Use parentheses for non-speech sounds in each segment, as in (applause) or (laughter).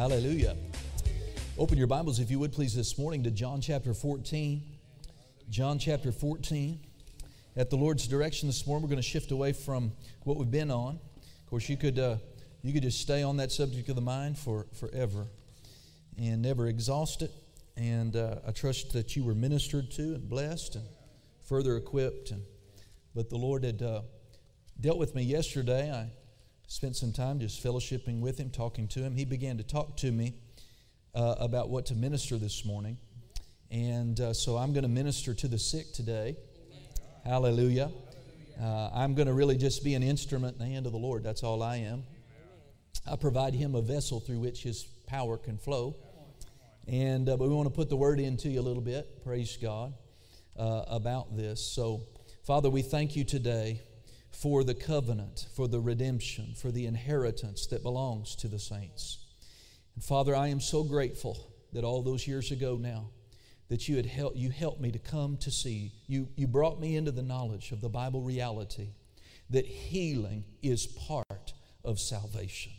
Hallelujah. Open your Bibles, if you would please, this morning to John chapter 14. John chapter 14. At the Lord's direction this morning, we're going to shift away from what we've been on. Of course, you could, uh, you could just stay on that subject of the mind for forever and never exhaust it. And uh, I trust that you were ministered to and blessed and further equipped. And, but the Lord had uh, dealt with me yesterday. I spent some time just fellowshipping with him, talking to him. He began to talk to me uh, about what to minister this morning. And uh, so I'm going to minister to the sick today. Hallelujah. Uh, I'm going to really just be an instrument in the hand of the Lord. That's all I am. I provide him a vessel through which his power can flow. And uh, but we want to put the word into you a little bit. Praise God uh, about this. So, Father, we thank you today for the covenant, for the redemption, for the inheritance that belongs to the saints. And Father, I am so grateful that all those years ago now, that you had helped you helped me to come to see. You, you brought me into the knowledge of the Bible reality that healing is part of salvation.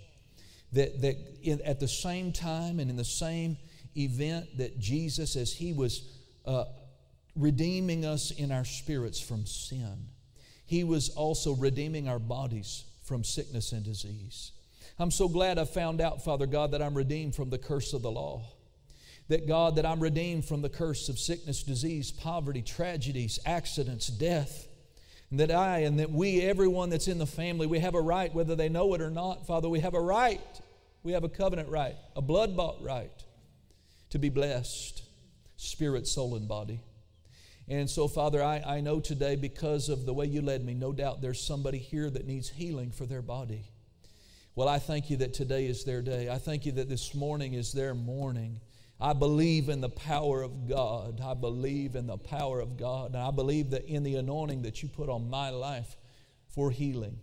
That, that in, at the same time and in the same event that Jesus, as he was uh, redeeming us in our spirits from sin, he was also redeeming our bodies from sickness and disease. I'm so glad I found out, Father God, that I'm redeemed from the curse of the law. That God, that I'm redeemed from the curse of sickness, disease, poverty, tragedies, accidents, death. And that I and that we, everyone that's in the family, we have a right, whether they know it or not, Father, we have a right. We have a covenant right, a blood bought right to be blessed, spirit, soul, and body. And so, Father, I, I know today because of the way you led me, no doubt there's somebody here that needs healing for their body. Well, I thank you that today is their day. I thank you that this morning is their morning. I believe in the power of God. I believe in the power of God. And I believe that in the anointing that you put on my life for healing.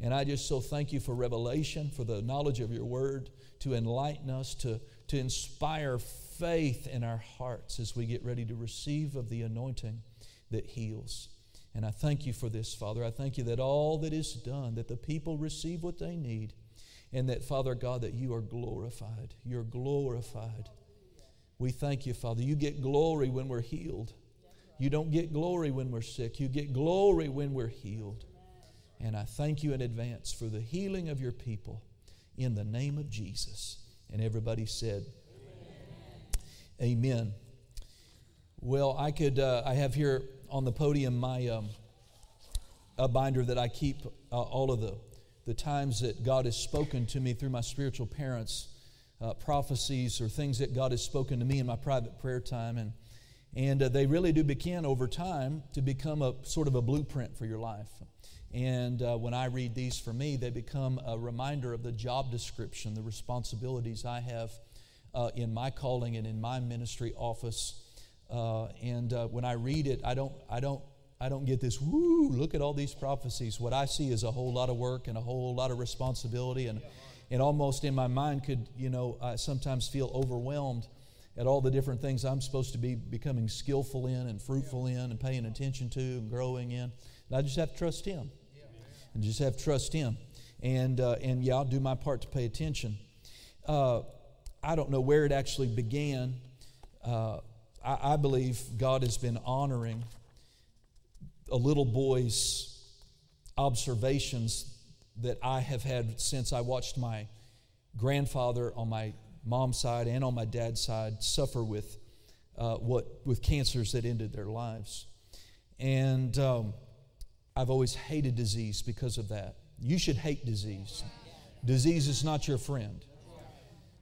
And I just so thank you for revelation, for the knowledge of your word, to enlighten us, to, to inspire faith in our hearts as we get ready to receive of the anointing that heals. And I thank you for this, Father. I thank you that all that is done, that the people receive what they need, and that, Father God, that you are glorified. You're glorified. We thank you, Father. You get glory when we're healed. You don't get glory when we're sick. You get glory when we're healed. And I thank you in advance for the healing of your people in the name of Jesus. And everybody said, Amen. Well, I could, uh, I have here on the podium my um, a binder that I keep uh, all of the, the times that God has spoken to me through my spiritual parents, uh, prophecies or things that God has spoken to me in my private prayer time. And, and uh, they really do begin over time to become a sort of a blueprint for your life. And uh, when I read these for me, they become a reminder of the job description, the responsibilities I have uh, in my calling and in my ministry office. Uh, and uh, when I read it, I don't, I don't, I don't get this. Woo! Look at all these prophecies. What I see is a whole lot of work and a whole lot of responsibility, and and almost in my mind could, you know, I sometimes feel overwhelmed at all the different things I'm supposed to be becoming skillful in and fruitful in and paying attention to and growing in. And I just have to trust Him, and just have to trust Him, and uh, and yeah, I'll do my part to pay attention. I don't know where it actually began. Uh, I, I believe God has been honoring a little boy's observations that I have had since I watched my grandfather on my mom's side and on my dad's side suffer with uh, what with cancers that ended their lives, and um, I've always hated disease because of that. You should hate disease. Disease is not your friend.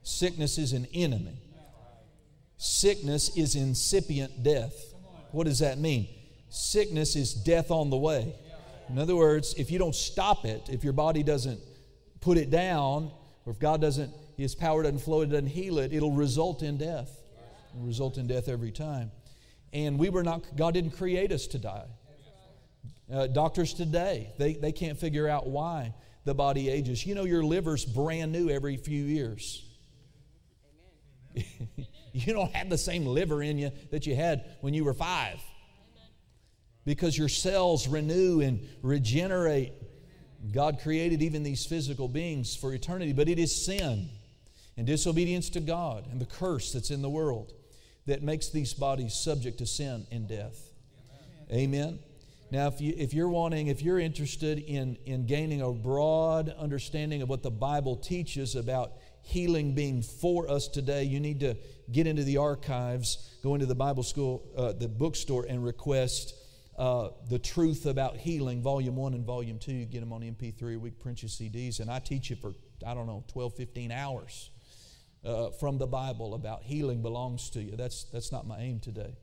Sickness is an enemy. Sickness is incipient death. What does that mean? Sickness is death on the way. In other words, if you don't stop it, if your body doesn't put it down, or if God doesn't, His power doesn't flow, it doesn't heal it, it'll result in death. It'll result in death every time. And we were not, God didn't create us to die. Uh, doctors today, they, they can't figure out why the body ages. You know, your liver's brand new every few years. (laughs) you don't have the same liver in you that you had when you were five. Because your cells renew and regenerate. God created even these physical beings for eternity, but it is sin. and disobedience to God and the curse that's in the world that makes these bodies subject to sin and death. Amen. Now, if, you, if you're wanting, if you're interested in, in gaining a broad understanding of what the Bible teaches about healing being for us today, you need to get into the archives, go into the Bible school, uh, the bookstore, and request uh, the truth about healing, volume one and volume two. You get them on MP3, we print you CDs, and I teach you for I don't know 12, 15 hours uh, from the Bible about healing belongs to you. That's that's not my aim today.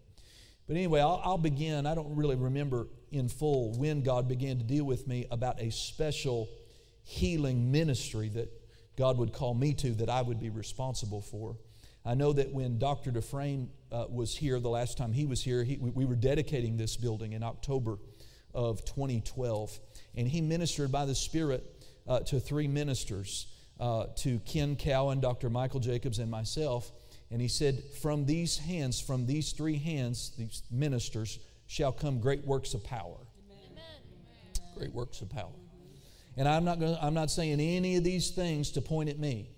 But anyway, I'll, I'll, begin. I don't really remember in full when God began to deal with me about a special healing ministry that God would call me to that I would be responsible for. I know that when Dr. Dufresne uh, was here the last time he was here, he, we were dedicating this building in October of 2012. And he ministered by the Spirit uh, to three ministers uh, to Ken Cowan, Dr. Michael Jacobs, and myself. And he said, From these hands, from these three hands, these ministers, shall come great works of power. Amen. Great works of power. And I'm not, gonna, I'm not saying any of these things to point at me.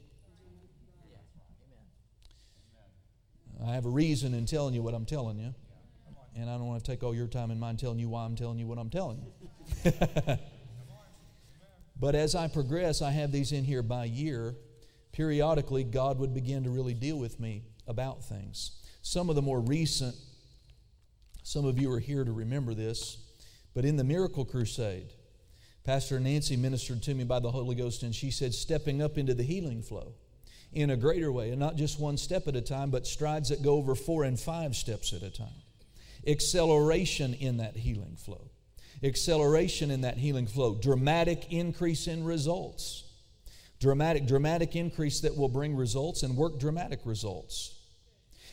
I have a reason in telling you what I'm telling you. And I don't want to take all your time and mine telling you why I'm telling you what I'm telling you. (laughs) but as I progress, I have these in here by year. Periodically, God would begin to really deal with me about things. Some of the more recent, some of you are here to remember this, but in the Miracle Crusade, Pastor Nancy ministered to me by the Holy Ghost, and she said, stepping up into the healing flow in a greater way, and not just one step at a time, but strides that go over four and five steps at a time. Acceleration in that healing flow. Acceleration in that healing flow. Dramatic increase in results. Dramatic, dramatic increase that will bring results and work dramatic results.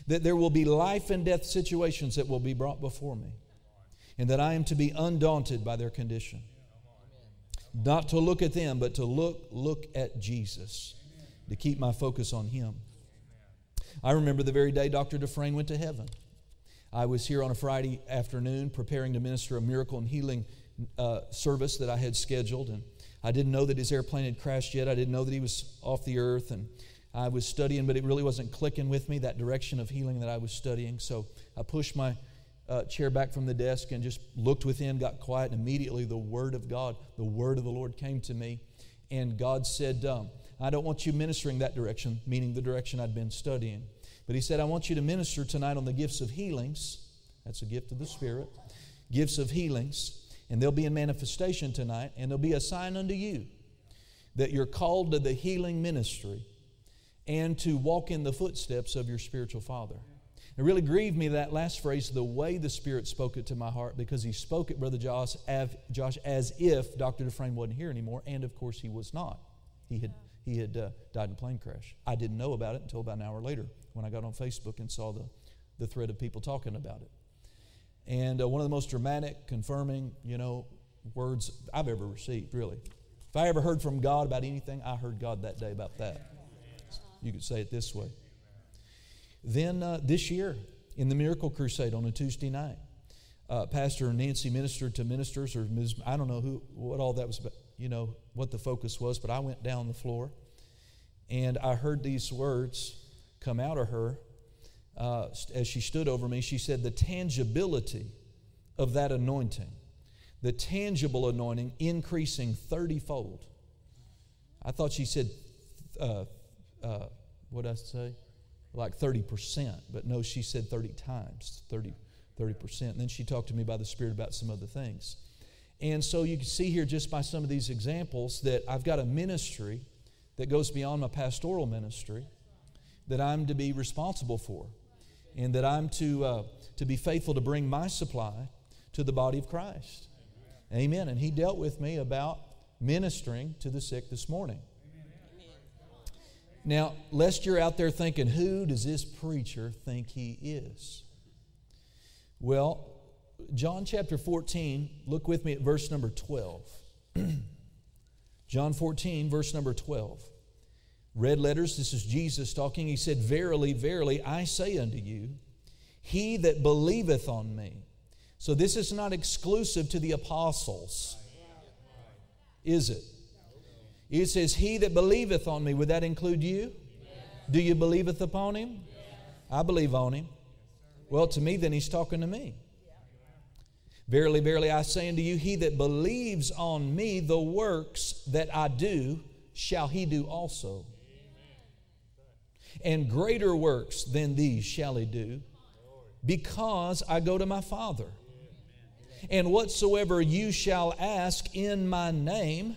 That there will be life and death situations that will be brought before me, and that I am to be undaunted by their condition. Not to look at them, but to look, look at Jesus, to keep my focus on Him. I remember the very day Dr. Dufresne went to heaven. I was here on a Friday afternoon preparing to minister a miracle and healing uh, service that I had scheduled, and I didn't know that his airplane had crashed yet. I didn't know that he was off the earth, and I was studying, but it really wasn't clicking with me that direction of healing that I was studying. So I pushed my uh, chair back from the desk and just looked within, got quiet, and immediately the Word of God, the Word of the Lord came to me. And God said, um, I don't want you ministering that direction, meaning the direction I'd been studying. But He said, I want you to minister tonight on the gifts of healings. That's a gift of the Spirit. Gifts of healings. And they'll be in manifestation tonight, and there'll be a sign unto you that you're called to the healing ministry and to walk in the footsteps of your spiritual father. It really grieved me that last phrase, the way the Spirit spoke it to my heart, because he spoke it, Brother Josh, Josh as if Dr. Dufresne wasn't here anymore, and of course he was not. He had, he had uh, died in a plane crash. I didn't know about it until about an hour later when I got on Facebook and saw the, the thread of people talking about it. And uh, one of the most dramatic, confirming, you know, words I've ever received, really. If I ever heard from God about anything, I heard God that day about that. You could say it this way. Then uh, this year in the Miracle Crusade on a Tuesday night, uh, Pastor Nancy ministered to ministers, or Ms., I don't know who, what all that was, but you know what the focus was. But I went down the floor, and I heard these words come out of her uh, as she stood over me. She said, "The tangibility of that anointing, the tangible anointing, increasing thirtyfold." I thought she said, uh, uh, "What did I say?" Like 30%, but no, she said 30 times, 30, 30%. And then she talked to me by the Spirit about some other things. And so you can see here just by some of these examples that I've got a ministry that goes beyond my pastoral ministry that I'm to be responsible for and that I'm to, uh, to be faithful to bring my supply to the body of Christ. Amen. And he dealt with me about ministering to the sick this morning. Now, lest you're out there thinking, who does this preacher think he is? Well, John chapter 14, look with me at verse number 12. (clears throat) John 14, verse number 12. Red letters, this is Jesus talking. He said, Verily, verily, I say unto you, he that believeth on me. So this is not exclusive to the apostles, is it? It says, He that believeth on me, would that include you? Do you believeth upon him? I believe on him. Well, to me, then he's talking to me. Verily, verily, I say unto you, he that believes on me, the works that I do, shall he do also. And greater works than these shall he do, because I go to my Father. And whatsoever you shall ask in my name,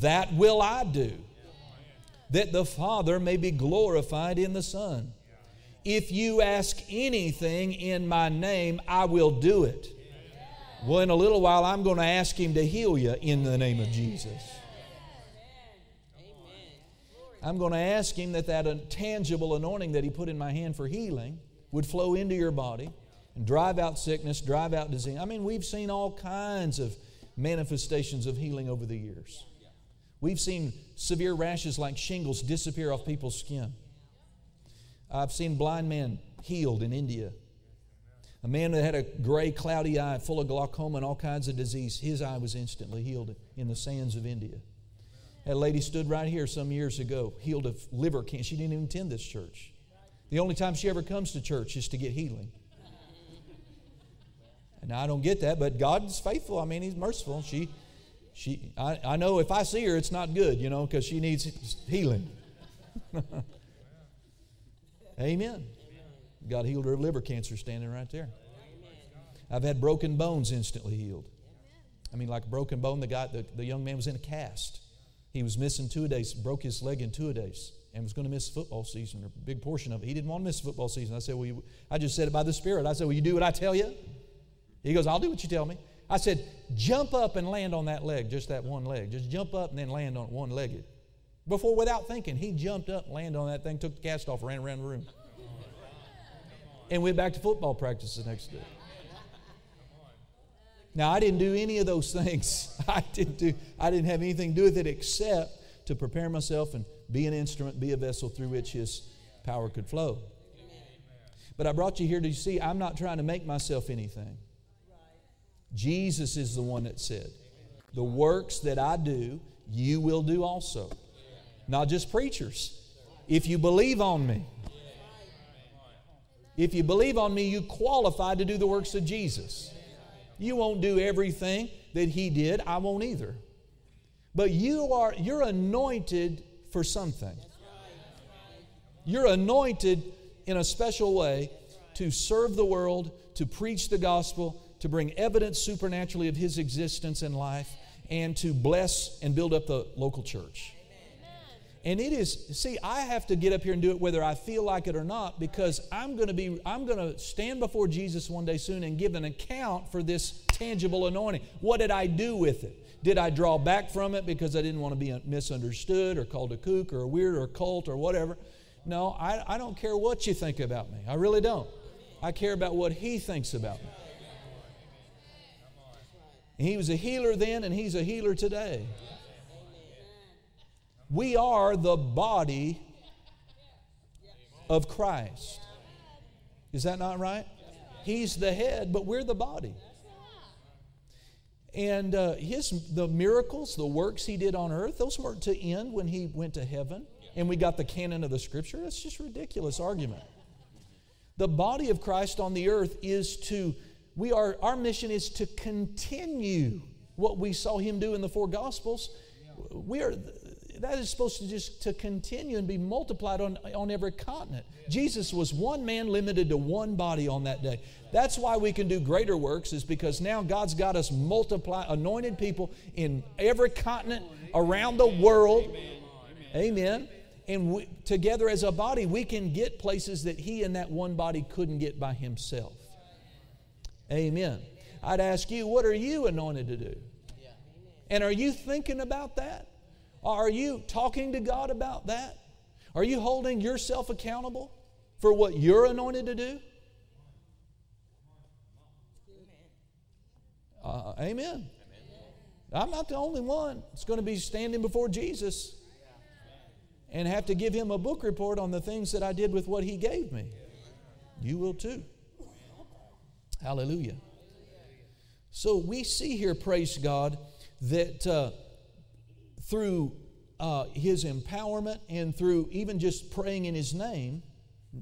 that will I do, that the Father may be glorified in the Son. If you ask anything in my name, I will do it. Well, in a little while, I'm going to ask him to heal you in the name of Jesus. I'm going to ask him that that tangible anointing that he put in my hand for healing would flow into your body and drive out sickness, drive out disease. I mean, we've seen all kinds of manifestations of healing over the years. We've seen severe rashes like shingles disappear off people's skin. I've seen blind men healed in India. A man that had a gray, cloudy eye full of glaucoma and all kinds of disease, his eye was instantly healed in the sands of India. That lady stood right here some years ago, healed of liver cancer. She didn't even attend this church. The only time she ever comes to church is to get healing. And I don't get that, but God's faithful. I mean, He's merciful. She, she, I, I know if I see her, it's not good, you know, because she needs healing. (laughs) Amen. God healed her liver cancer standing right there. I've had broken bones instantly healed. I mean, like a broken bone, the guy, the, the young man was in a cast. He was missing two days, broke his leg in two days, and was going to miss football season, or a big portion of it. He didn't want to miss football season. I said, Well, you, I just said it by the Spirit. I said, Well, you do what I tell you? He goes, I'll do what you tell me. I said, Jump up and land on that leg, just that one leg. Just jump up and then land on one legged. Before, without thinking, he jumped up, landed on that thing, took the cast off, ran around the room. And went back to football practice the next day. Now, I didn't do any of those things. (laughs) I didn't, do, I didn't have anything to do with it except to prepare myself and be an instrument, be a vessel through which His power could flow. But I brought you here to see I'm not trying to make myself anything. Jesus is the one that said, The works that I do, you will do also. Not just preachers. If you believe on me, if you believe on me, you qualify to do the works of Jesus. You won't do everything that he did. I won't either. But you are you're anointed for something. You're anointed in a special way to serve the world, to preach the gospel, to bring evidence supernaturally of his existence and life, and to bless and build up the local church. And it is, see, I have to get up here and do it whether I feel like it or not because I'm going to be, I'm going to stand before Jesus one day soon and give an account for this tangible anointing. What did I do with it? Did I draw back from it because I didn't want to be misunderstood or called a kook or a weird or a cult or whatever? No, I, I don't care what you think about me. I really don't. I care about what He thinks about me. He was a healer then, and He's a healer today. We are the body of Christ. Is that not right? He's the head, but we're the body. And uh, his the miracles, the works he did on earth, those weren't to end when he went to heaven. And we got the canon of the Scripture. That's just ridiculous argument. The body of Christ on the earth is to we are our mission is to continue what we saw him do in the four Gospels. We are that is supposed to just to continue and be multiplied on, on every continent. Jesus was one man limited to one body on that day. That's why we can do greater works, is because now God's got us multiply anointed people in every continent around the world. Amen. And we, together as a body, we can get places that He and that one body couldn't get by Himself. Amen. I'd ask you, what are you anointed to do? And are you thinking about that? Are you talking to God about that? Are you holding yourself accountable for what you're anointed to do? Uh, amen. I'm not the only one that's going to be standing before Jesus and have to give him a book report on the things that I did with what he gave me. You will too. Hallelujah. So we see here, praise God, that uh, through uh, His empowerment and through even just praying in His name.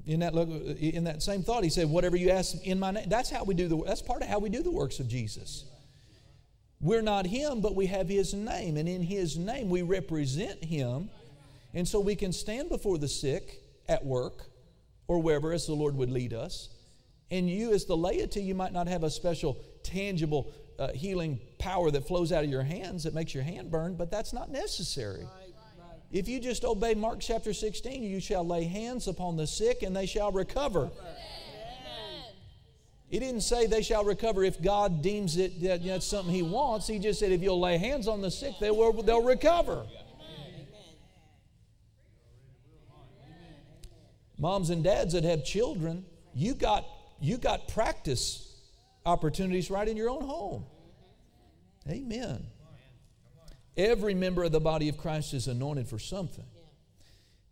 In that, in that same thought, he said, Whatever you ask in my name. That's how we do the that's part of how we do the works of Jesus. We're not him, but we have his name. And in his name, we represent him. And so we can stand before the sick at work or wherever as the Lord would lead us. And you, as the laity, you might not have a special, tangible uh, healing power that flows out of your hands that makes your hand burn, but that's not necessary. If you just obey Mark chapter 16, you shall lay hands upon the sick and they shall recover. He didn't say they shall recover if God deems it that that's something He wants. He just said if you'll lay hands on the sick, they will, they'll recover. Moms and dads that have children, you got, you got practice opportunities right in your own home. Amen. Every member of the body of Christ is anointed for something.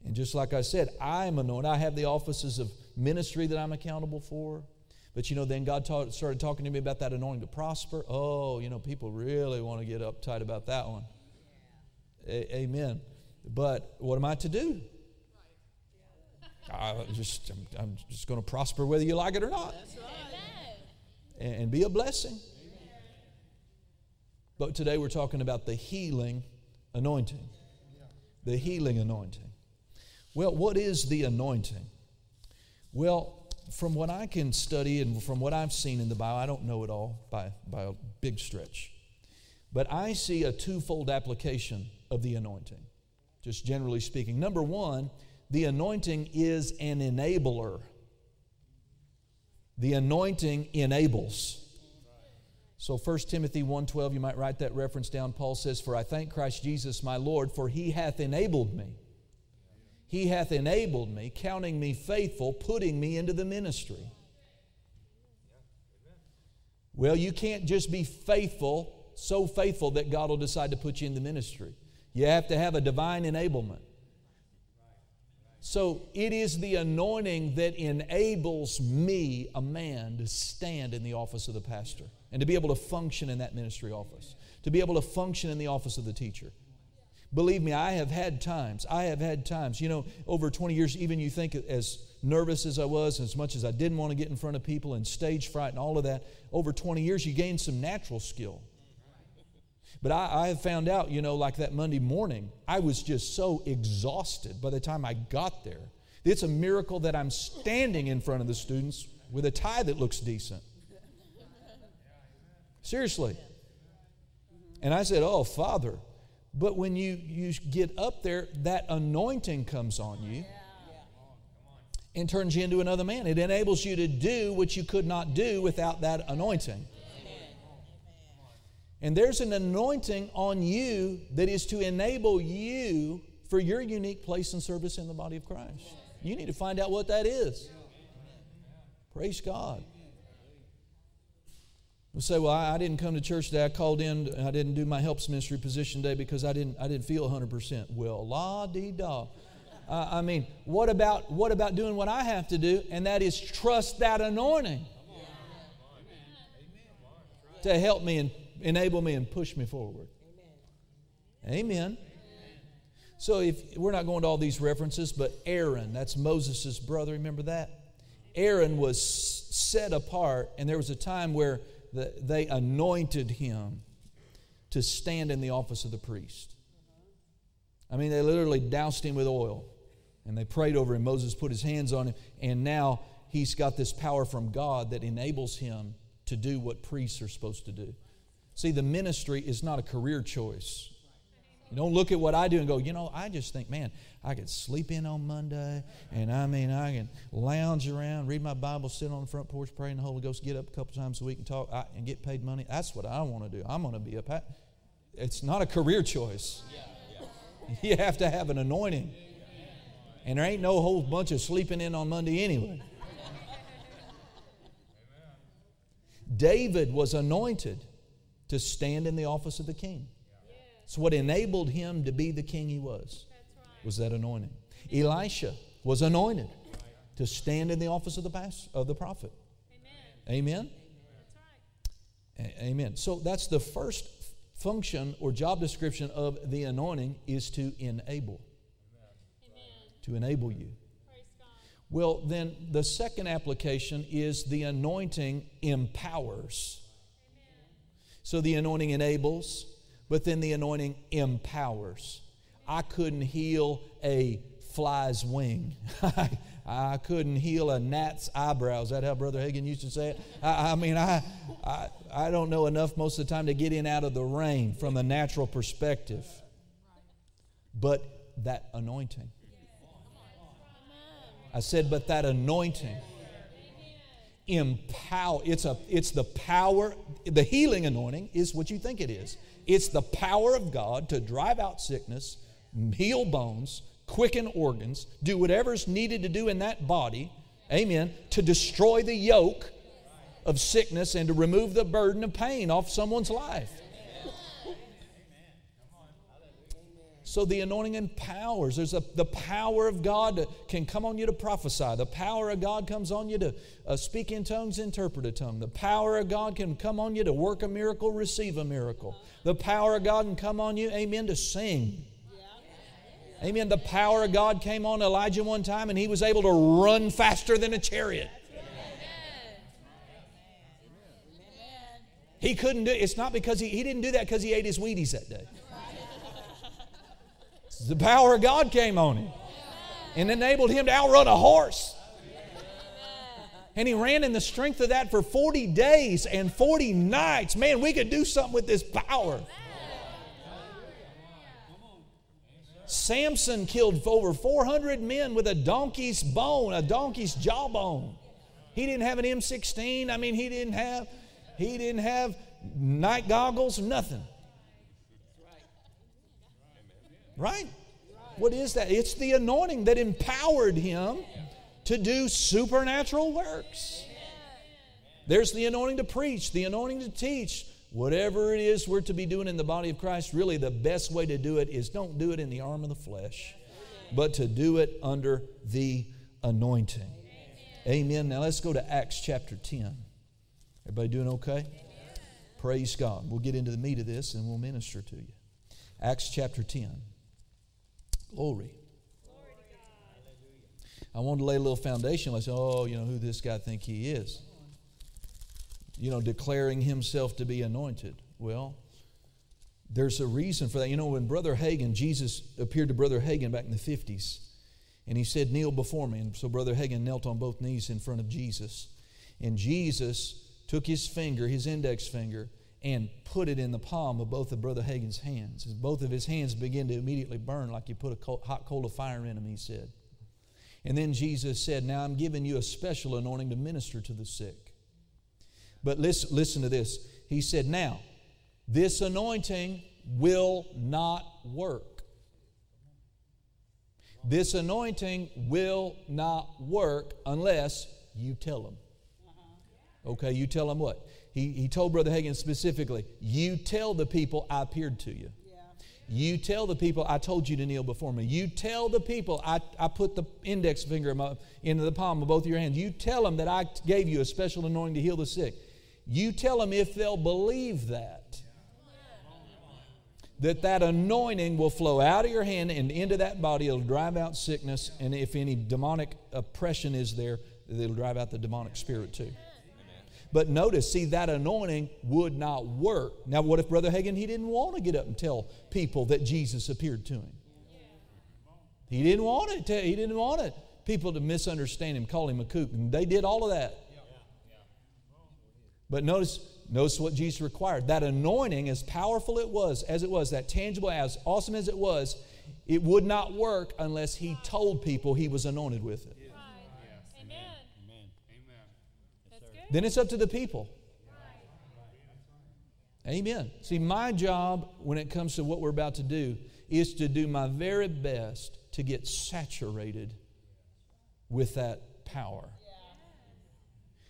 And just like I said, I'm anointed. I have the offices of ministry that I'm accountable for. But you know, then God taught, started talking to me about that anointing to prosper. Oh, you know, people really want to get uptight about that one. A- amen. But what am I to do? I just, I'm, I'm just going to prosper whether you like it or not. And, and be a blessing. But today we're talking about the healing anointing. The healing anointing. Well, what is the anointing? Well, from what I can study and from what I've seen in the Bible, I don't know it all by, by a big stretch. But I see a twofold application of the anointing, just generally speaking. Number one, the anointing is an enabler. The anointing enables. So 1 Timothy 1:12 you might write that reference down. Paul says, "For I thank Christ Jesus my Lord, for he hath enabled me he hath enabled me, counting me faithful, putting me into the ministry. Well, you can't just be faithful, so faithful that God will decide to put you in the ministry. You have to have a divine enablement. So it is the anointing that enables me, a man, to stand in the office of the pastor and to be able to function in that ministry office, to be able to function in the office of the teacher. Believe me, I have had times. I have had times. You know, over 20 years, even you think as nervous as I was, as much as I didn't want to get in front of people and stage fright and all of that, over 20 years, you gain some natural skill. But I, I have found out, you know, like that Monday morning, I was just so exhausted by the time I got there. It's a miracle that I'm standing in front of the students with a tie that looks decent. Seriously. And I said, Oh, Father, but when you, you get up there, that anointing comes on you and turns you into another man. It enables you to do what you could not do without that anointing. And there's an anointing on you that is to enable you for your unique place and service in the body of Christ. You need to find out what that is. Praise God. We say, well, I, didn't come to church today. I called in. I didn't do my helps ministry position day because I didn't. I didn't feel 100%. Well, la dee da. Uh, I mean, what about what about doing what I have to do, and that is trust that anointing to help me and enable me and push me forward. Amen. Amen. So if we're not going to all these references, but Aaron, that's Moses' brother. Remember that? Aaron was set apart, and there was a time where the, they anointed him to stand in the office of the priest. I mean, they literally doused him with oil and they prayed over him. Moses put his hands on him, and now he's got this power from God that enables him to do what priests are supposed to do. See, the ministry is not a career choice. You don't look at what I do and go, you know, I just think, man, I could sleep in on Monday, and I mean, I can lounge around, read my Bible, sit on the front porch, pray in the Holy Ghost, get up a couple times a week and talk I, and get paid money. That's what I want to do. I'm going to be a pat. It's not a career choice. (laughs) You have to have an anointing. And there ain't no whole bunch of sleeping in on Monday anyway. David was anointed to stand in the office of the king. It's what enabled him to be the king he was, was that anointing. Elisha was anointed to stand in the office of the, of the prophet. Amen. Amen. Amen. So that's the first function or job description of the anointing is to enable. To enable you. Well, then the second application is the anointing empowers. So the anointing enables, but then the anointing empowers. I couldn't heal a fly's wing. (laughs) I couldn't heal a gnat's eyebrows. Is that how Brother Hagin used to say it? I, I mean, I, I, I don't know enough most of the time to get in out of the rain from a natural perspective. But that anointing. I said, but that anointing empower it's a it's the power the healing anointing is what you think it is it's the power of god to drive out sickness heal bones quicken organs, do whatever's needed to do in that body, amen, to destroy the yoke of sickness and to remove the burden of pain off someone's life. So the anointing empowers. There's a, the power of God can come on you to prophesy. The power of God comes on you to uh, speak in tongues, interpret a tongue. The power of God can come on you to work a miracle, receive a miracle. The power of God can come on you, amen, to sing. Amen. The power of God came on Elijah one time and he was able to run faster than a chariot. He couldn't do it. It's not because he, he didn't do that because he ate his Wheaties that day. The power of God came on him and enabled him to outrun a horse. And he ran in the strength of that for 40 days and 40 nights. Man, we could do something with this power. Samson killed over 400 men with a donkey's bone, a donkey's jawbone. He didn't have an M16. I mean, he didn't have he didn't have night goggles, nothing. Right? What is that? It's the anointing that empowered him to do supernatural works. There's the anointing to preach, the anointing to teach, Whatever it is we're to be doing in the body of Christ, really the best way to do it is don't do it in the arm of the flesh, but to do it under the anointing. Amen. Now let's go to Acts chapter 10. Everybody doing okay? Praise God. We'll get into the meat of this and we'll minister to you. Acts chapter 10. Glory. I wanted to lay a little foundation. I said, oh, you know who this guy think he is you know, declaring himself to be anointed. Well, there's a reason for that. You know, when Brother Hagin, Jesus appeared to Brother Hagin back in the 50s, and he said, Kneel before me. And so Brother Hagin knelt on both knees in front of Jesus. And Jesus took his finger, his index finger, and put it in the palm of both of Brother Hagin's hands. As both of his hands began to immediately burn like you put a hot coal of fire in them, he said. And then Jesus said, Now I'm giving you a special anointing to minister to the sick. But listen, listen to this. He said, Now, this anointing will not work. This anointing will not work unless you tell them. Uh-huh. Okay, you tell them what? He, he told Brother Hagin specifically, You tell the people I appeared to you. You tell the people, I told you to kneel before me. You tell the people, I, I put the index finger into the palm of both of your hands. You tell them that I gave you a special anointing to heal the sick. You tell them if they'll believe that, that that anointing will flow out of your hand and into that body. It'll drive out sickness, and if any demonic oppression is there, it'll drive out the demonic spirit too. But notice, see, that anointing would not work. Now, what if Brother Hagin, he didn't want to get up and tell people that Jesus appeared to him? He didn't want it. To, he didn't want it. People to misunderstand him, call him a kook, and they did all of that. But notice, notice what Jesus required. That anointing, as powerful it was, as it was, that tangible, as awesome as it was, it would not work unless he told people he was anointed with it. Then it's up to the people. Amen. See, my job when it comes to what we're about to do is to do my very best to get saturated with that power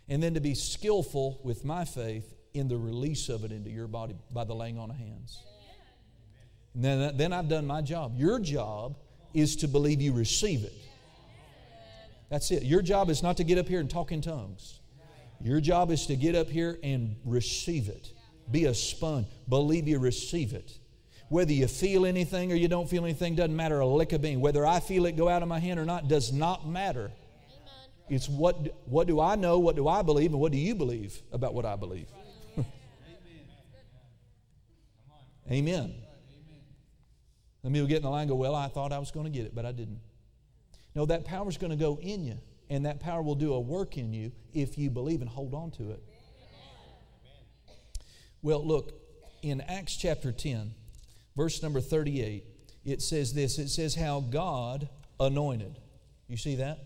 and then to be skillful with my faith in the release of it into your body by the laying on of hands. And then, then I've done my job. Your job is to believe you receive it. That's it. Your job is not to get up here and talk in tongues. Your job is to get up here and receive it. Be a sponge. Believe you receive it. Whether you feel anything or you don't feel anything doesn't matter a lick of bean. Whether I feel it go out of my hand or not does not matter. It's what, what do I know, what do I believe, and what do you believe about what I believe? (laughs) Amen. Let me get in the line and go, Well, I thought I was going to get it, but I didn't. No, that power is going to go in you, and that power will do a work in you if you believe and hold on to it. Well, look, in Acts chapter 10, verse number 38, it says this it says, How God anointed. You see that?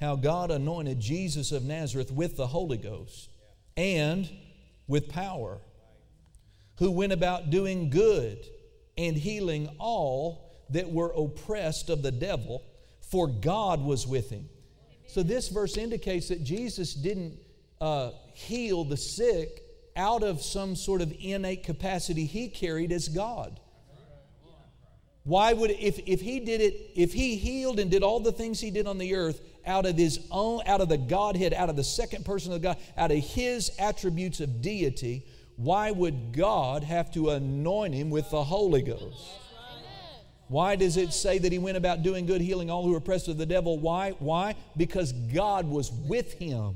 How God anointed Jesus of Nazareth with the Holy Ghost and with power, who went about doing good and healing all that were oppressed of the devil, for God was with him. So, this verse indicates that Jesus didn't uh, heal the sick out of some sort of innate capacity he carried as God. Why would, if, if he did it, if he healed and did all the things he did on the earth out of his own, out of the Godhead, out of the second person of God, out of his attributes of deity, why would God have to anoint him with the Holy Ghost? Why does it say that he went about doing good, healing all who were oppressed of the devil? Why? Why? Because God was with him.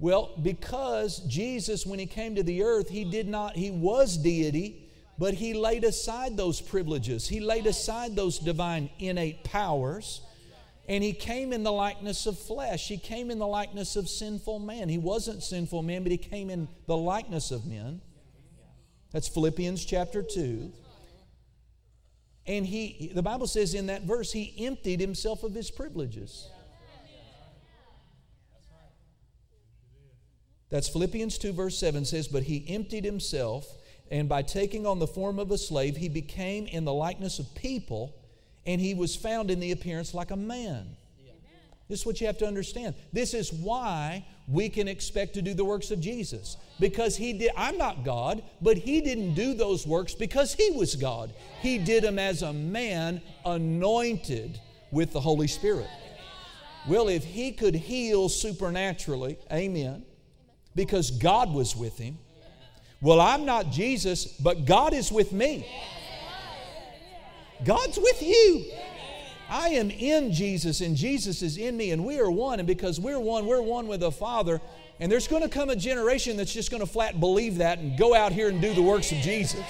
Well, because Jesus, when he came to the earth, he did not, he was deity, but he laid aside those privileges. He laid aside those divine innate powers, and he came in the likeness of flesh. He came in the likeness of sinful man. He wasn't sinful man, but he came in the likeness of men. That's Philippians chapter 2. And he, the Bible says in that verse, he emptied himself of his privileges. That's Philippians 2, verse 7 says, But he emptied himself, and by taking on the form of a slave, he became in the likeness of people, and he was found in the appearance like a man. This is what you have to understand. This is why we can expect to do the works of Jesus. Because he did, I'm not God, but he didn't do those works because he was God. He did them as a man anointed with the Holy Spirit. Well, if he could heal supernaturally, amen, because God was with him. Well, I'm not Jesus, but God is with me. God's with you. I am in Jesus, and Jesus is in me, and we are one. And because we're one, we're one with the Father. And there's going to come a generation that's just going to flat believe that and go out here and do the works of Jesus.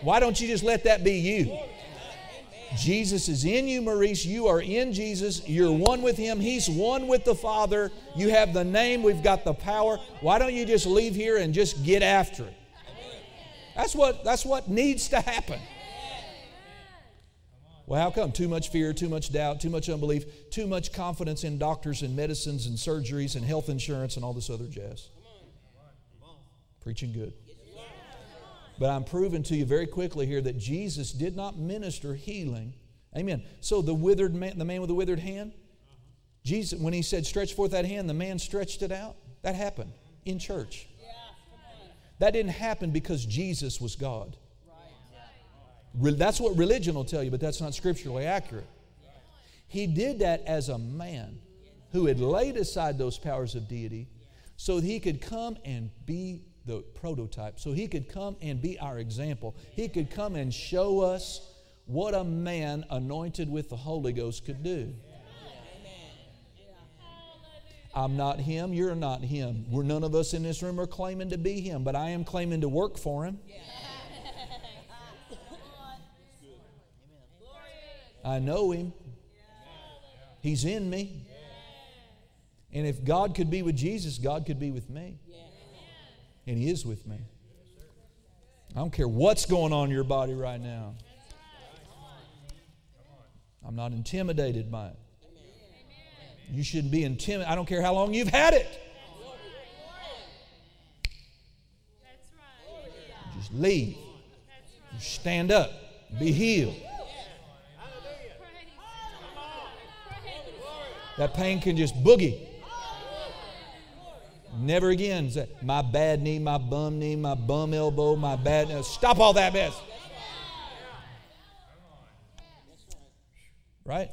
Why don't you just let that be you? Jesus is in you, Maurice. You are in Jesus. You're one with Him. He's one with the Father. You have the name. We've got the power. Why don't you just leave here and just get after it? That's what, that's what needs to happen. Well, how come? Too much fear, too much doubt, too much unbelief, too much confidence in doctors and medicines and surgeries and health insurance and all this other jazz. Preaching good. But I'm proving to you very quickly here that Jesus did not minister healing. Amen. So the withered man, the man with the withered hand, Jesus, when he said, stretch forth that hand, the man stretched it out. That happened in church. That didn't happen because Jesus was God. That's what religion will tell you, but that's not scripturally accurate. He did that as a man who had laid aside those powers of deity so that he could come and be the prototype. So he could come and be our example. He could come and show us what a man anointed with the Holy Ghost could do. I'm not him, you're not him. We're none of us in this room are claiming to be him, but I am claiming to work for him. I know him. He's in me. And if God could be with Jesus, God could be with me and He is with me. I don't care what's going on in your body right now. I'm not intimidated by it. You shouldn't be intimidated. I don't care how long you've had it. Just leave. You stand up. Be healed. That pain can just boogie. Never again my bad knee, my bum knee, my bum elbow, my bad. No, stop all that mess. Right?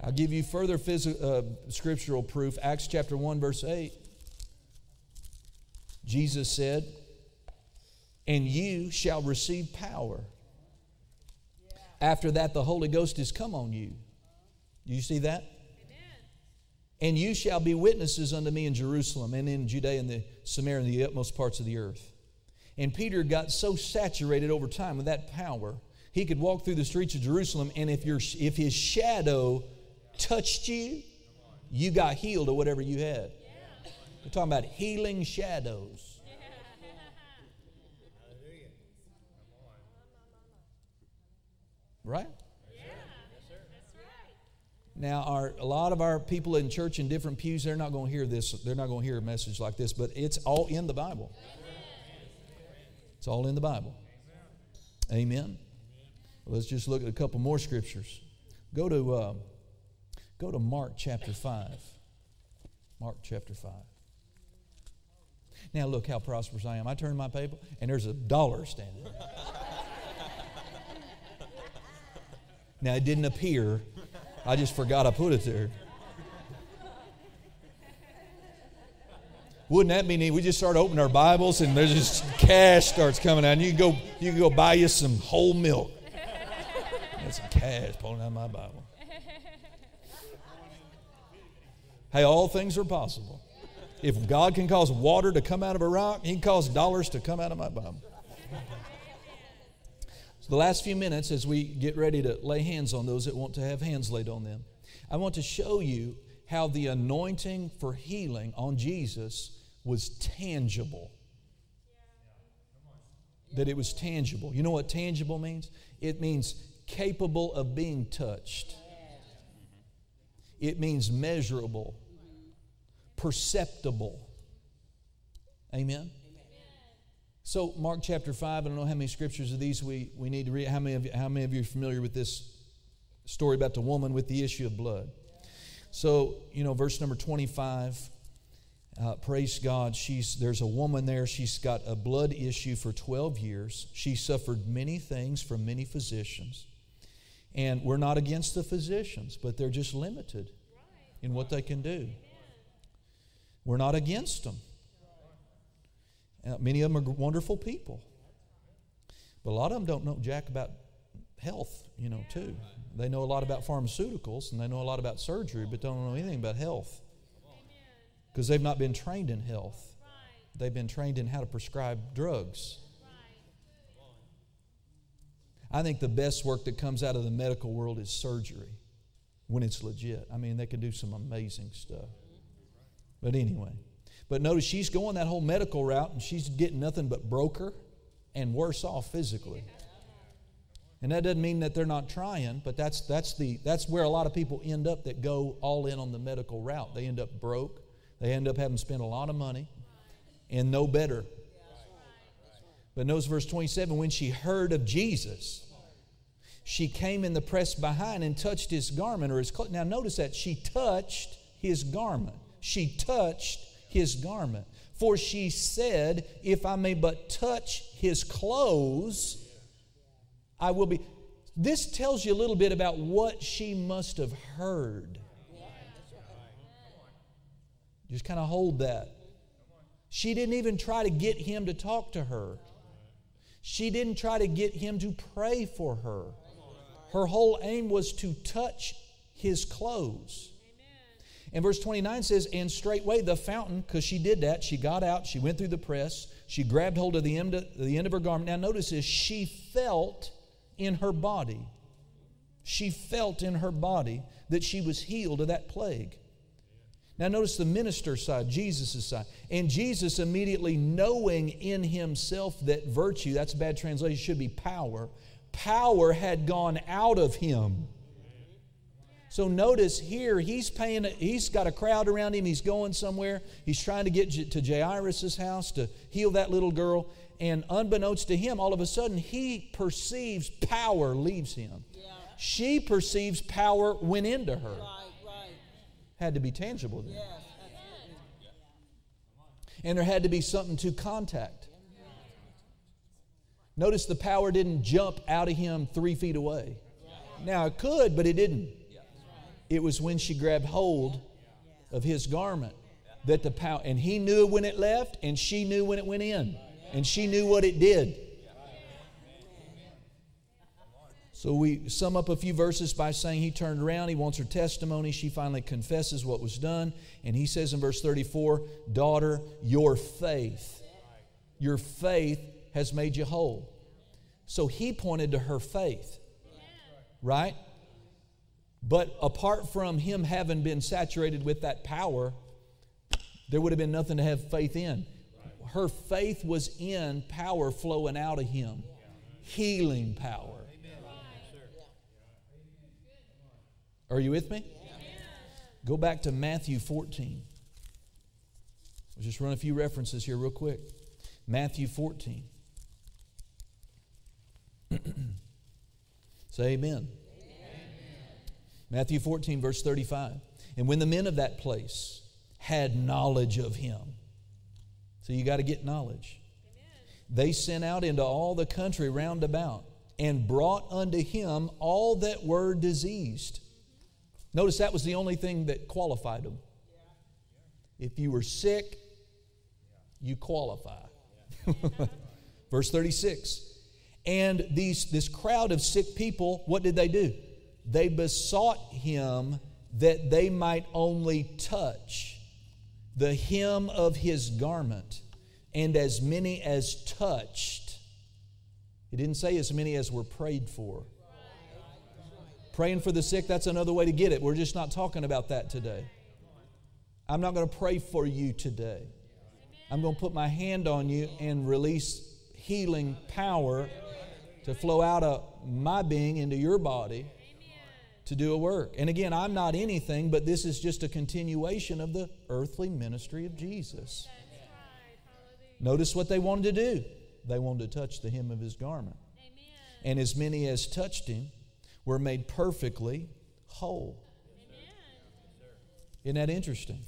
I'll give you further phys- uh, scriptural proof. Acts chapter 1, verse 8. Jesus said, and you shall receive power. After that, the Holy Ghost is come on you. Do you see that? And you shall be witnesses unto me in Jerusalem and in Judea and the Samaria and the utmost parts of the earth. And Peter got so saturated over time with that power, he could walk through the streets of Jerusalem, and if, your, if his shadow touched you, you got healed of whatever you had. We're talking about healing shadows. Right? Now, our, a lot of our people in church in different pews, they're not going to hear this. They're not going to hear a message like this, but it's all in the Bible. It's all in the Bible. Amen. Let's just look at a couple more scriptures. Go to uh, go to Mark chapter five. Mark chapter five. Now look how prosperous I am. I turn my paper and there's a dollar standing there. (laughs) now it didn't appear I just forgot I put it there. Wouldn't that be neat? We just start opening our Bibles and there's just cash starts coming out. And you can go, you can go buy you some whole milk. That's some cash pulling out of my Bible. Hey, all things are possible. If God can cause water to come out of a rock, He can cause dollars to come out of my Bible the last few minutes, as we get ready to lay hands on those that want to have hands laid on them, I want to show you how the anointing for healing on Jesus was tangible. That it was tangible. You know what tangible means? It means capable of being touched, it means measurable, perceptible. Amen? So, Mark chapter 5, I don't know how many scriptures of these we, we need to read. How many, of you, how many of you are familiar with this story about the woman with the issue of blood? So, you know, verse number 25, uh, praise God, she's, there's a woman there. She's got a blood issue for 12 years. She suffered many things from many physicians. And we're not against the physicians, but they're just limited in what they can do. We're not against them. Many of them are wonderful people. But a lot of them don't know jack about health, you know, too. They know a lot about pharmaceuticals and they know a lot about surgery, but don't know anything about health. Because they've not been trained in health. They've been trained in how to prescribe drugs. I think the best work that comes out of the medical world is surgery when it's legit. I mean, they can do some amazing stuff. But anyway. But notice she's going that whole medical route and she's getting nothing but broker and worse off physically. And that doesn't mean that they're not trying, but that's, that's, the, that's where a lot of people end up that go all in on the medical route. They end up broke, they end up having spent a lot of money and no better. But notice verse 27 when she heard of Jesus, she came in the press behind and touched his garment or his clothes. Now, notice that she touched his garment. She touched his garment. For she said, If I may but touch his clothes, I will be. This tells you a little bit about what she must have heard. Just kind of hold that. She didn't even try to get him to talk to her. She didn't try to get him to pray for her. Her whole aim was to touch his clothes. And verse 29 says, And straightway the fountain, because she did that, she got out, she went through the press, she grabbed hold of the end of, the end of her garment. Now notice this, she felt in her body, she felt in her body that she was healed of that plague. Now notice the minister's side, Jesus' side. And Jesus immediately knowing in himself that virtue, that's a bad translation, should be power, power had gone out of him. So notice here, he's paying, he's got a crowd around him. He's going somewhere. He's trying to get to Jairus' house to heal that little girl. And unbeknownst to him, all of a sudden, he perceives power leaves him. Yeah. She perceives power went into her. Right, right. Had to be tangible then. and there had to be something to contact. Notice the power didn't jump out of him three feet away. Now it could, but it didn't. It was when she grabbed hold of his garment that the power, and he knew when it left, and she knew when it went in. And she knew what it did. So we sum up a few verses by saying he turned around, he wants her testimony. She finally confesses what was done. And he says in verse 34 Daughter, your faith, your faith has made you whole. So he pointed to her faith, right? But apart from him having been saturated with that power, there would have been nothing to have faith in. Her faith was in power flowing out of him, healing power. Are you with me? Go back to Matthew 14. I'll just run a few references here, real quick. Matthew 14. (clears throat) Say amen. Amen. Matthew 14, verse 35. And when the men of that place had knowledge of him, so you got to get knowledge, they sent out into all the country round about and brought unto him all that were diseased. Mm-hmm. Notice that was the only thing that qualified them. If you were sick, you qualify. (laughs) Verse 36. And these, this crowd of sick people, what did they do? They besought him that they might only touch the hem of his garment. And as many as touched, it didn't say as many as were prayed for. Praying for the sick, that's another way to get it. We're just not talking about that today. I'm not going to pray for you today. I'm going to put my hand on you and release healing power to flow out of my being into your body to do a work. And again, I'm not anything, but this is just a continuation of the earthly ministry of Jesus. Notice what they wanted to do. They wanted to touch the hem of his garment. And as many as touched him were made perfectly whole. Isn't that interesting?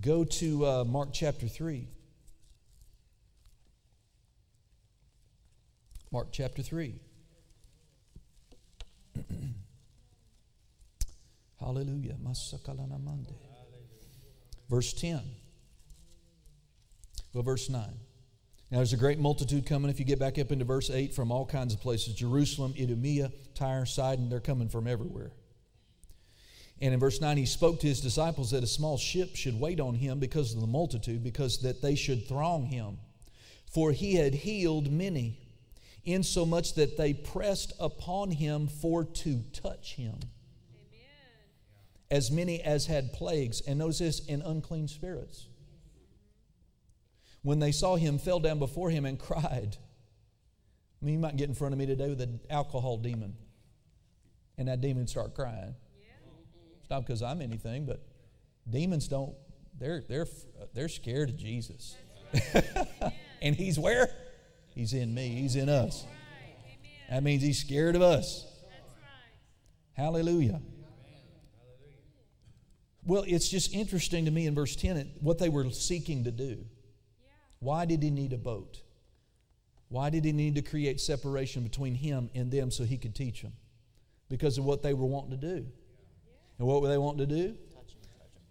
Go to uh, Mark chapter 3. Mark chapter 3. Hallelujah. Verse 10. Well, verse 9. Now, there's a great multitude coming, if you get back up into verse 8, from all kinds of places Jerusalem, Idumea, Tyre, Sidon, they're coming from everywhere. And in verse 9, he spoke to his disciples that a small ship should wait on him because of the multitude, because that they should throng him. For he had healed many, insomuch that they pressed upon him for to touch him. As many as had plagues, and notice this, in unclean spirits. When they saw him, fell down before him and (laughs) cried. I mean, you might get in front of me today with an alcohol demon, and that demon start crying. It's not because I'm anything, but demons don't, they're, they're, they're scared of Jesus. (laughs) and he's where? He's in me, he's in us. That means he's scared of us. Hallelujah. Well, it's just interesting to me in verse 10 what they were seeking to do. Why did he need a boat? Why did he need to create separation between him and them so he could teach them? Because of what they were wanting to do. And what were they wanting to do? Touch him.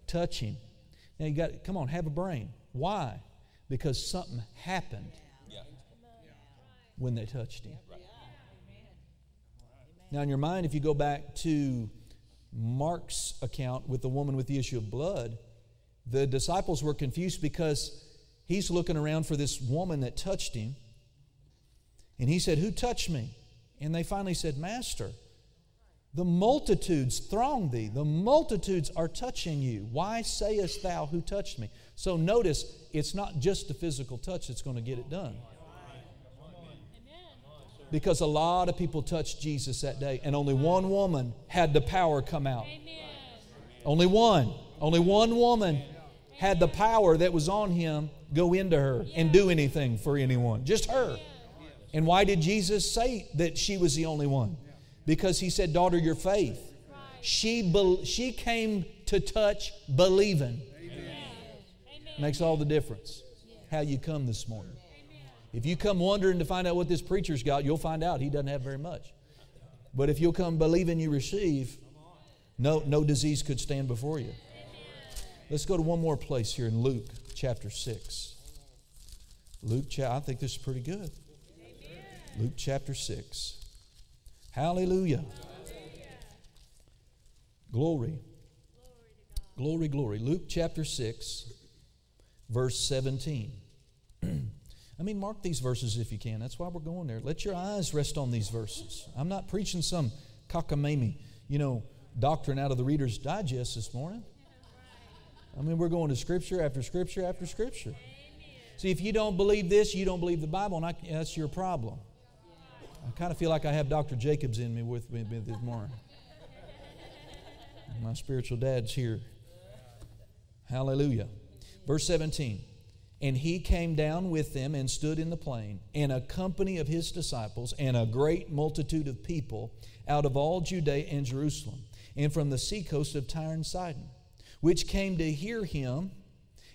Touch him. Now you got come on, have a brain. Why? Because something happened when they touched him. Now, in your mind, if you go back to Mark's account with the woman with the issue of blood, the disciples were confused because he's looking around for this woman that touched him. And he said, Who touched me? And they finally said, Master. The multitudes throng thee. The multitudes are touching you. Why sayest thou, Who touched me? So notice, it's not just a physical touch that's going to get it done. Because a lot of people touched Jesus that day, and only one woman had the power come out. Only one. Only one woman had the power that was on him go into her and do anything for anyone. Just her. And why did Jesus say that she was the only one? Because he said, Daughter, your faith. She, be- she came to touch believing. Amen. Makes all the difference how you come this morning. If you come wondering to find out what this preacher's got, you'll find out he doesn't have very much. But if you'll come believing you receive, no, no disease could stand before you. Let's go to one more place here in Luke chapter 6. Luke, cha- I think this is pretty good. Luke chapter 6. Hallelujah. Glory. Glory, glory. Luke chapter 6, verse 17. (clears throat) I mean, mark these verses if you can. That's why we're going there. Let your eyes rest on these verses. I'm not preaching some cockamamie, you know, doctrine out of the Reader's Digest this morning. I mean, we're going to Scripture after Scripture after Scripture. See, if you don't believe this, you don't believe the Bible, and I, that's your problem. I kind of feel like I have Dr. Jacobs in me with me this morning. My spiritual dad's here. Hallelujah. Verse 17. And he came down with them and stood in the plain, and a company of his disciples, and a great multitude of people out of all Judea and Jerusalem, and from the seacoast of Tyre and Sidon, which came to hear him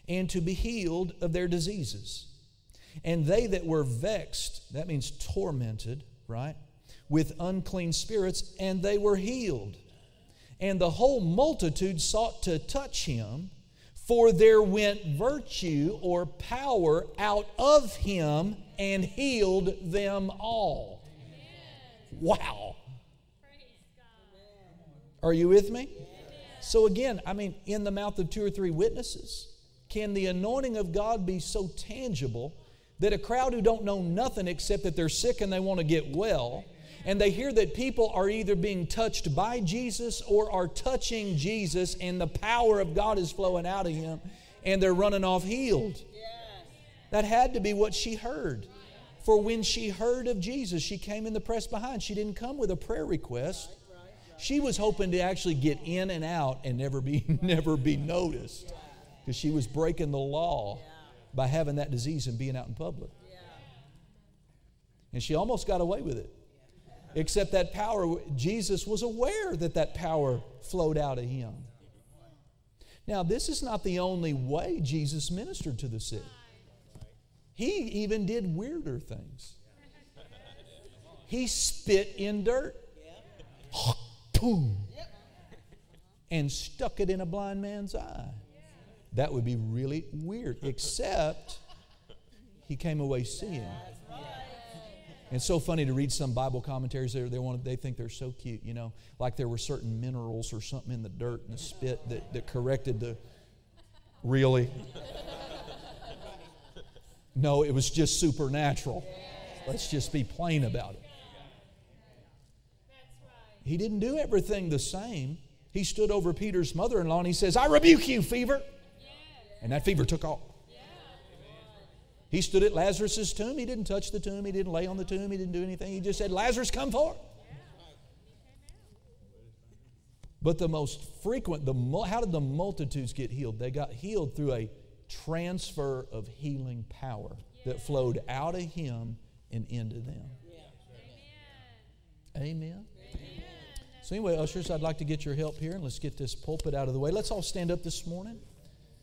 and to be healed of their diseases. And they that were vexed, that means tormented, right, with unclean spirits, and they were healed. And the whole multitude sought to touch him, for there went virtue or power out of him and healed them all. Wow. Are you with me? So, again, I mean, in the mouth of two or three witnesses, can the anointing of God be so tangible that a crowd who don't know nothing except that they're sick and they want to get well, and they hear that people are either being touched by Jesus or are touching Jesus, and the power of God is flowing out of him, and they're running off healed? That had to be what she heard. For when she heard of Jesus, she came in the press behind. She didn't come with a prayer request. She was hoping to actually get in and out and never be (laughs) never be noticed because she was breaking the law by having that disease and being out in public. And she almost got away with it. Except that power, Jesus was aware that that power flowed out of him. Now, this is not the only way Jesus ministered to the sick. He even did weirder things. He spit in dirt. And stuck it in a blind man's eye. That would be really weird, except he came away seeing. It's so funny to read some Bible commentaries. They, they, want, they think they're so cute, you know, like there were certain minerals or something in the dirt and the spit that, that corrected the. Really? No, it was just supernatural. Let's just be plain about it. He didn't do everything the same. He stood over Peter's mother in law and he says, I rebuke you, fever. And that fever took off. He stood at Lazarus' tomb. He didn't touch the tomb. He didn't lay on the tomb. He didn't do anything. He just said, Lazarus, come forth. But the most frequent, the, how did the multitudes get healed? They got healed through a transfer of healing power that flowed out of him and into them. Amen. So, anyway, ushers, I'd like to get your help here and let's get this pulpit out of the way. Let's all stand up this morning.